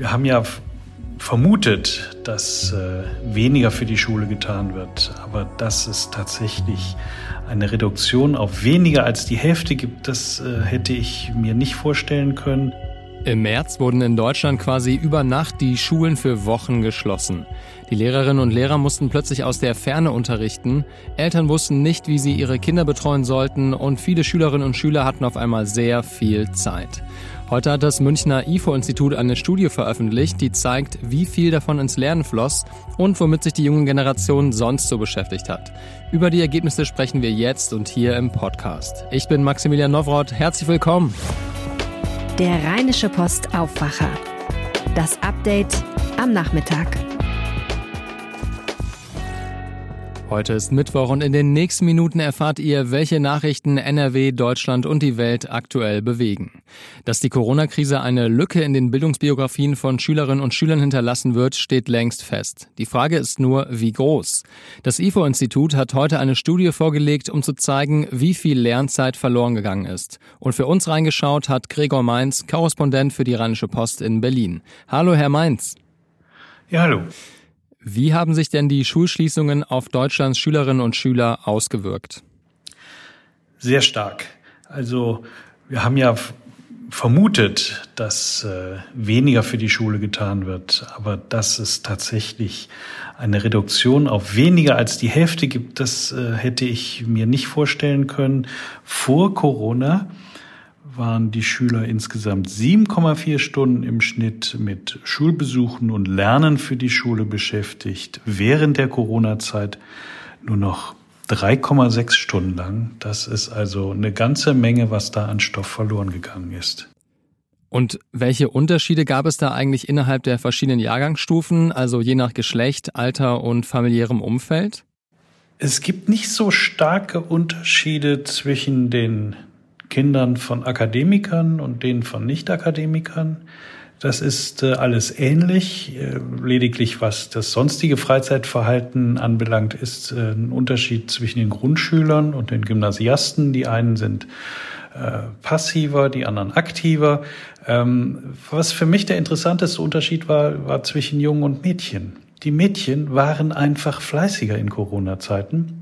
Wir haben ja vermutet, dass äh, weniger für die Schule getan wird, aber dass es tatsächlich eine Reduktion auf weniger als die Hälfte gibt, das äh, hätte ich mir nicht vorstellen können. Im März wurden in Deutschland quasi über Nacht die Schulen für Wochen geschlossen. Die Lehrerinnen und Lehrer mussten plötzlich aus der Ferne unterrichten. Eltern wussten nicht, wie sie ihre Kinder betreuen sollten und viele Schülerinnen und Schüler hatten auf einmal sehr viel Zeit. Heute hat das Münchner IFO-Institut eine Studie veröffentlicht, die zeigt, wie viel davon ins Lernen floss und womit sich die junge Generation sonst so beschäftigt hat. Über die Ergebnisse sprechen wir jetzt und hier im Podcast. Ich bin Maximilian Nowroth. Herzlich willkommen. Der Rheinische Post Aufwacher. Das Update am Nachmittag. Heute ist Mittwoch und in den nächsten Minuten erfahrt ihr, welche Nachrichten NRW, Deutschland und die Welt aktuell bewegen. Dass die Corona-Krise eine Lücke in den Bildungsbiografien von Schülerinnen und Schülern hinterlassen wird, steht längst fest. Die Frage ist nur, wie groß. Das IFO-Institut hat heute eine Studie vorgelegt, um zu zeigen, wie viel Lernzeit verloren gegangen ist. Und für uns reingeschaut hat Gregor Mainz, Korrespondent für die Rheinische Post in Berlin. Hallo, Herr Mainz. Ja, hallo. Wie haben sich denn die Schulschließungen auf Deutschlands Schülerinnen und Schüler ausgewirkt? Sehr stark. Also wir haben ja vermutet, dass äh, weniger für die Schule getan wird, aber dass es tatsächlich eine Reduktion auf weniger als die Hälfte gibt, das äh, hätte ich mir nicht vorstellen können. Vor Corona waren die Schüler insgesamt 7,4 Stunden im Schnitt mit Schulbesuchen und Lernen für die Schule beschäftigt. Während der Corona-Zeit nur noch 3,6 Stunden lang. Das ist also eine ganze Menge, was da an Stoff verloren gegangen ist. Und welche Unterschiede gab es da eigentlich innerhalb der verschiedenen Jahrgangsstufen, also je nach Geschlecht, Alter und familiärem Umfeld? Es gibt nicht so starke Unterschiede zwischen den Kindern von Akademikern und denen von Nicht-Akademikern. Das ist äh, alles ähnlich. Äh, lediglich was das sonstige Freizeitverhalten anbelangt, ist äh, ein Unterschied zwischen den Grundschülern und den Gymnasiasten. Die einen sind passiver, die anderen aktiver. Ähm, was für mich der interessanteste Unterschied war, war zwischen Jungen und Mädchen. Die Mädchen waren einfach fleißiger in Corona-Zeiten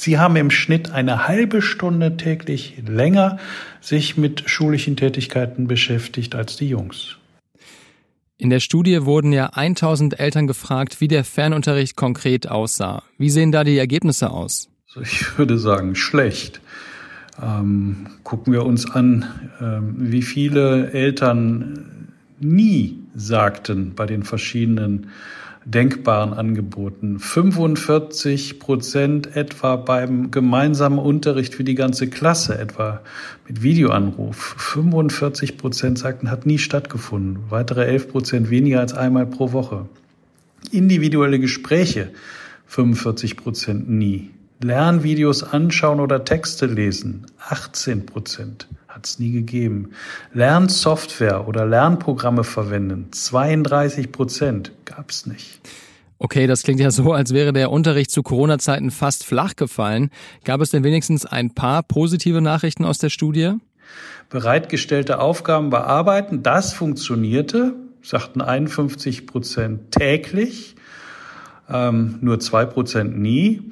Sie haben im Schnitt eine halbe Stunde täglich länger sich mit schulischen Tätigkeiten beschäftigt als die Jungs. In der Studie wurden ja 1000 Eltern gefragt, wie der Fernunterricht konkret aussah. Wie sehen da die Ergebnisse aus? Ich würde sagen, schlecht. Ähm, gucken wir uns an, ähm, wie viele Eltern nie sagten bei den verschiedenen denkbaren Angeboten. 45 Prozent etwa beim gemeinsamen Unterricht für die ganze Klasse, etwa mit Videoanruf. 45 Prozent sagten, hat nie stattgefunden. Weitere 11 Prozent weniger als einmal pro Woche. Individuelle Gespräche, 45 Prozent nie. Lernvideos anschauen oder Texte lesen, 18 Prozent hat es nie gegeben. Lernsoftware oder Lernprogramme verwenden, 32 Prozent, gab es nicht. Okay, das klingt ja so, als wäre der Unterricht zu Corona-Zeiten fast flach gefallen. Gab es denn wenigstens ein paar positive Nachrichten aus der Studie? Bereitgestellte Aufgaben bearbeiten, das funktionierte, sagten 51 Prozent täglich, ähm, nur zwei Prozent nie.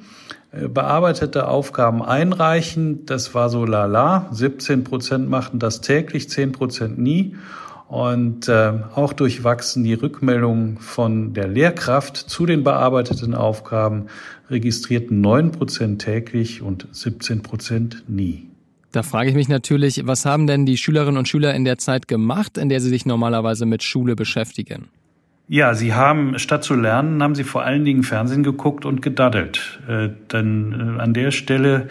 Äh, bearbeitete Aufgaben einreichen. Das war so lala. 17 Prozent machten das täglich, 10 Prozent nie. Und äh, auch durchwachsen die Rückmeldungen von der Lehrkraft zu den bearbeiteten Aufgaben registrierten 9 Prozent täglich und 17 Prozent nie. Da frage ich mich natürlich, was haben denn die Schülerinnen und Schüler in der Zeit gemacht, in der sie sich normalerweise mit Schule beschäftigen? Ja, Sie haben statt zu lernen, haben Sie vor allen Dingen Fernsehen geguckt und gedaddelt. Äh, denn äh, an der Stelle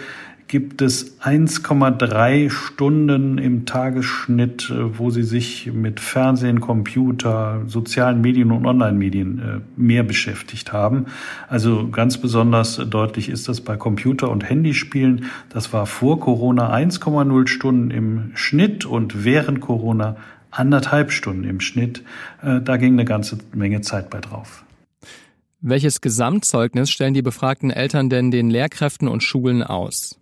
gibt es 1,3 Stunden im Tagesschnitt, äh, wo Sie sich mit Fernsehen, Computer, sozialen Medien und Online-Medien äh, mehr beschäftigt haben. Also ganz besonders deutlich ist das bei Computer- und Handyspielen. Das war vor Corona 1,0 Stunden im Schnitt und während Corona anderthalb Stunden im Schnitt. Äh, da ging eine ganze Menge Zeit bei drauf. Welches Gesamtzeugnis stellen die befragten Eltern denn den Lehrkräften und Schulen aus?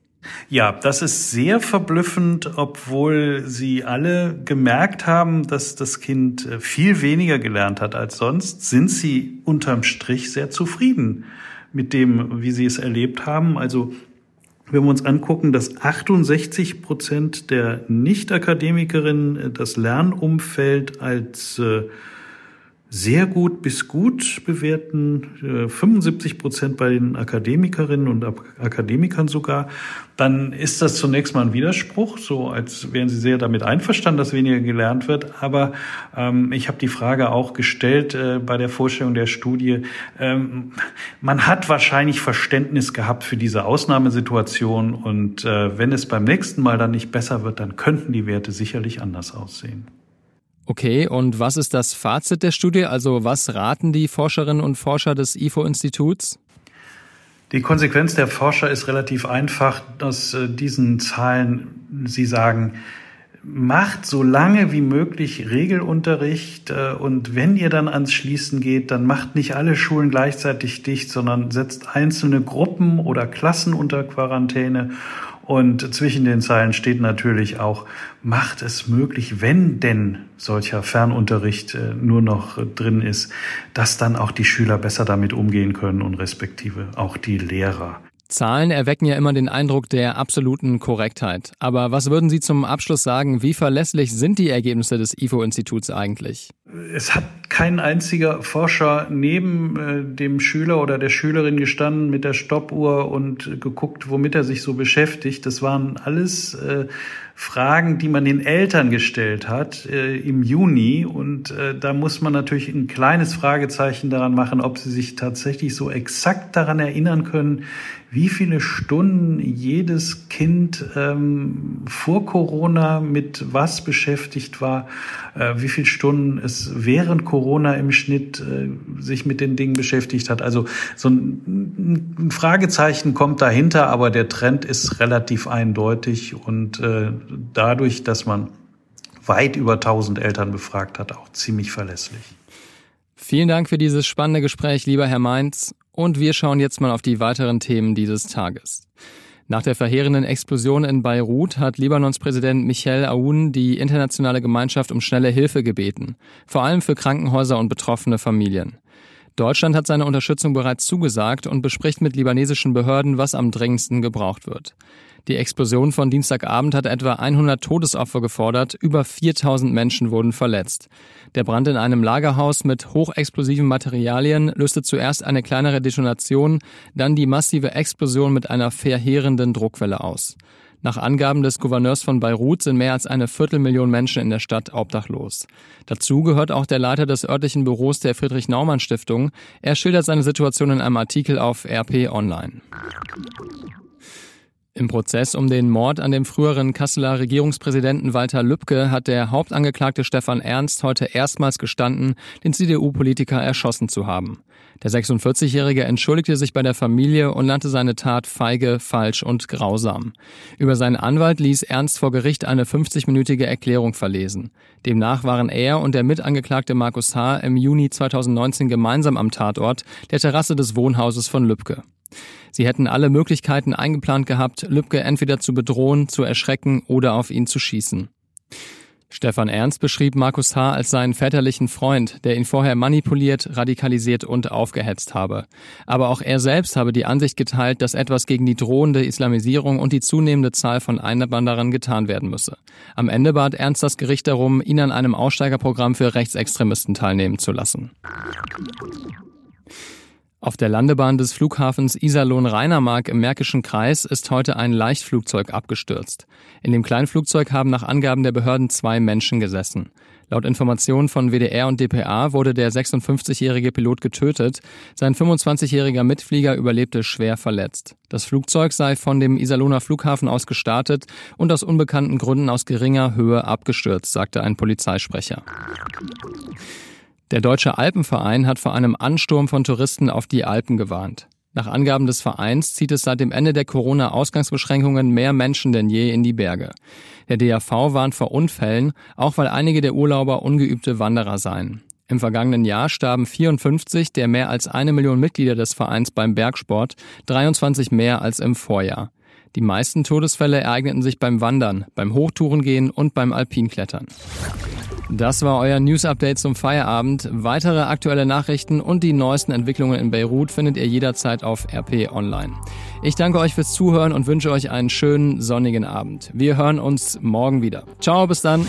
Ja, das ist sehr verblüffend, obwohl sie alle gemerkt haben, dass das Kind äh, viel weniger gelernt hat als sonst, sind sie unterm Strich sehr zufrieden mit dem, wie sie es erlebt haben. Also wenn wir uns angucken, dass 68 Prozent der Nicht-Akademikerinnen äh, das Lernumfeld als äh, sehr gut bis gut bewerten, 75 äh, Prozent bei den Akademikerinnen und Akademikern sogar, dann ist das zunächst mal ein Widerspruch, so als wären sie sehr damit einverstanden, dass weniger gelernt wird. Aber ähm, ich habe die Frage auch gestellt äh, bei der Vorstellung der Studie. Ähm, man hat wahrscheinlich Verständnis gehabt für diese Ausnahmesituation und äh, wenn es beim nächsten Mal dann nicht besser wird, dann könnten die Werte sicherlich anders aussehen. Okay, und was ist das Fazit der Studie? Also was raten die Forscherinnen und Forscher des IFO-Instituts? Die Konsequenz der Forscher ist relativ einfach aus äh, diesen Zahlen. Sie sagen, macht so lange wie möglich Regelunterricht äh, und wenn ihr dann ans Schließen geht, dann macht nicht alle Schulen gleichzeitig dicht, sondern setzt einzelne Gruppen oder Klassen unter Quarantäne und zwischen den Zeilen steht natürlich auch, macht es möglich, wenn denn solcher Fernunterricht äh, nur noch drin ist, dass dann auch die Schüler besser damit umgehen können und respektive auch die Lehrer. Zahlen erwecken ja immer den Eindruck der absoluten Korrektheit. Aber was würden Sie zum Abschluss sagen, wie verlässlich sind die Ergebnisse des IFO-Instituts eigentlich? Es hat kein einziger Forscher neben äh, dem Schüler oder der Schülerin gestanden mit der Stoppuhr und geguckt, womit er sich so beschäftigt. Das waren alles äh, Fragen, die man den Eltern gestellt hat äh, im Juni. Und äh, da muss man natürlich ein kleines Fragezeichen daran machen, ob sie sich tatsächlich so exakt daran erinnern können, wie viele Stunden jedes Kind ähm, vor Corona mit was beschäftigt war, äh, wie viele Stunden es während Corona im Schnitt äh, sich mit den Dingen beschäftigt hat. Also so ein, ein, Fragezeichen kommt dahinter, aber der Trend ist relativ eindeutig und äh, dadurch, dass man weit über 1000 Eltern befragt hat, auch ziemlich verlässlich. Vielen Dank für dieses spannende Gespräch, lieber Herr Mainz. Und wir schauen jetzt mal auf die weiteren Themen dieses Tages. Nach der verheerenden Explosion in Beirut hat Libanons Präsident Michel Aoun die internationale Gemeinschaft um schnelle Hilfe gebeten, vor allem für Krankenhäuser und betroffene Familien. Deutschland hat seine Unterstützung bereits zugesagt und bespricht mit libanesischen Behörden, was am dringendsten gebraucht wird. Die Explosion von Dienstagabend hat etwa 100 Todesopfer gefordert, über 4000 Menschen wurden verletzt. Der Brand in einem Lagerhaus mit hochexplosiven Materialien löste zuerst eine kleinere Detonation, dann die massive Explosion mit einer verheerenden Druckwelle aus. Nach Angaben des Gouverneurs von Beirut sind mehr als eine Viertelmillion Menschen in der Stadt obdachlos. Dazu gehört auch der Leiter des örtlichen Büros der Friedrich-Naumann-Stiftung. Er schildert seine Situation in einem Artikel auf RP Online. Im Prozess um den Mord an dem früheren Kasseler Regierungspräsidenten Walter Lübcke hat der Hauptangeklagte Stefan Ernst heute erstmals gestanden, den CDU-Politiker erschossen zu haben. Der 46-Jährige entschuldigte sich bei der Familie und nannte seine Tat feige, falsch und grausam. Über seinen Anwalt ließ Ernst vor Gericht eine 50-minütige Erklärung verlesen. Demnach waren er und der Mitangeklagte Markus H. im Juni 2019 gemeinsam am Tatort, der Terrasse des Wohnhauses von Lübcke. Sie hätten alle Möglichkeiten eingeplant gehabt, Lübcke entweder zu bedrohen, zu erschrecken oder auf ihn zu schießen. Stefan Ernst beschrieb Markus H. als seinen väterlichen Freund, der ihn vorher manipuliert, radikalisiert und aufgehetzt habe. Aber auch er selbst habe die Ansicht geteilt, dass etwas gegen die drohende Islamisierung und die zunehmende Zahl von Einwanderern getan werden müsse. Am Ende bat Ernst das Gericht darum, ihn an einem Aussteigerprogramm für Rechtsextremisten teilnehmen zu lassen. Auf der Landebahn des Flughafens Iserlohn-Rheinermark im Märkischen Kreis ist heute ein Leichtflugzeug abgestürzt. In dem Kleinflugzeug haben nach Angaben der Behörden zwei Menschen gesessen. Laut Informationen von WDR und dpa wurde der 56-jährige Pilot getötet. Sein 25-jähriger Mitflieger überlebte schwer verletzt. Das Flugzeug sei von dem Iserlohner Flughafen aus gestartet und aus unbekannten Gründen aus geringer Höhe abgestürzt, sagte ein Polizeisprecher. Der Deutsche Alpenverein hat vor einem Ansturm von Touristen auf die Alpen gewarnt. Nach Angaben des Vereins zieht es seit dem Ende der Corona-Ausgangsbeschränkungen mehr Menschen denn je in die Berge. Der DAV warnt vor Unfällen, auch weil einige der Urlauber ungeübte Wanderer seien. Im vergangenen Jahr starben 54 der mehr als eine Million Mitglieder des Vereins beim Bergsport, 23 mehr als im Vorjahr. Die meisten Todesfälle ereigneten sich beim Wandern, beim Hochtourengehen und beim Alpinklettern. Das war euer News Update zum Feierabend. Weitere aktuelle Nachrichten und die neuesten Entwicklungen in Beirut findet ihr jederzeit auf RP Online. Ich danke euch fürs Zuhören und wünsche euch einen schönen sonnigen Abend. Wir hören uns morgen wieder. Ciao, bis dann.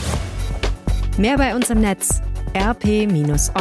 Mehr bei uns im Netz rp-online.de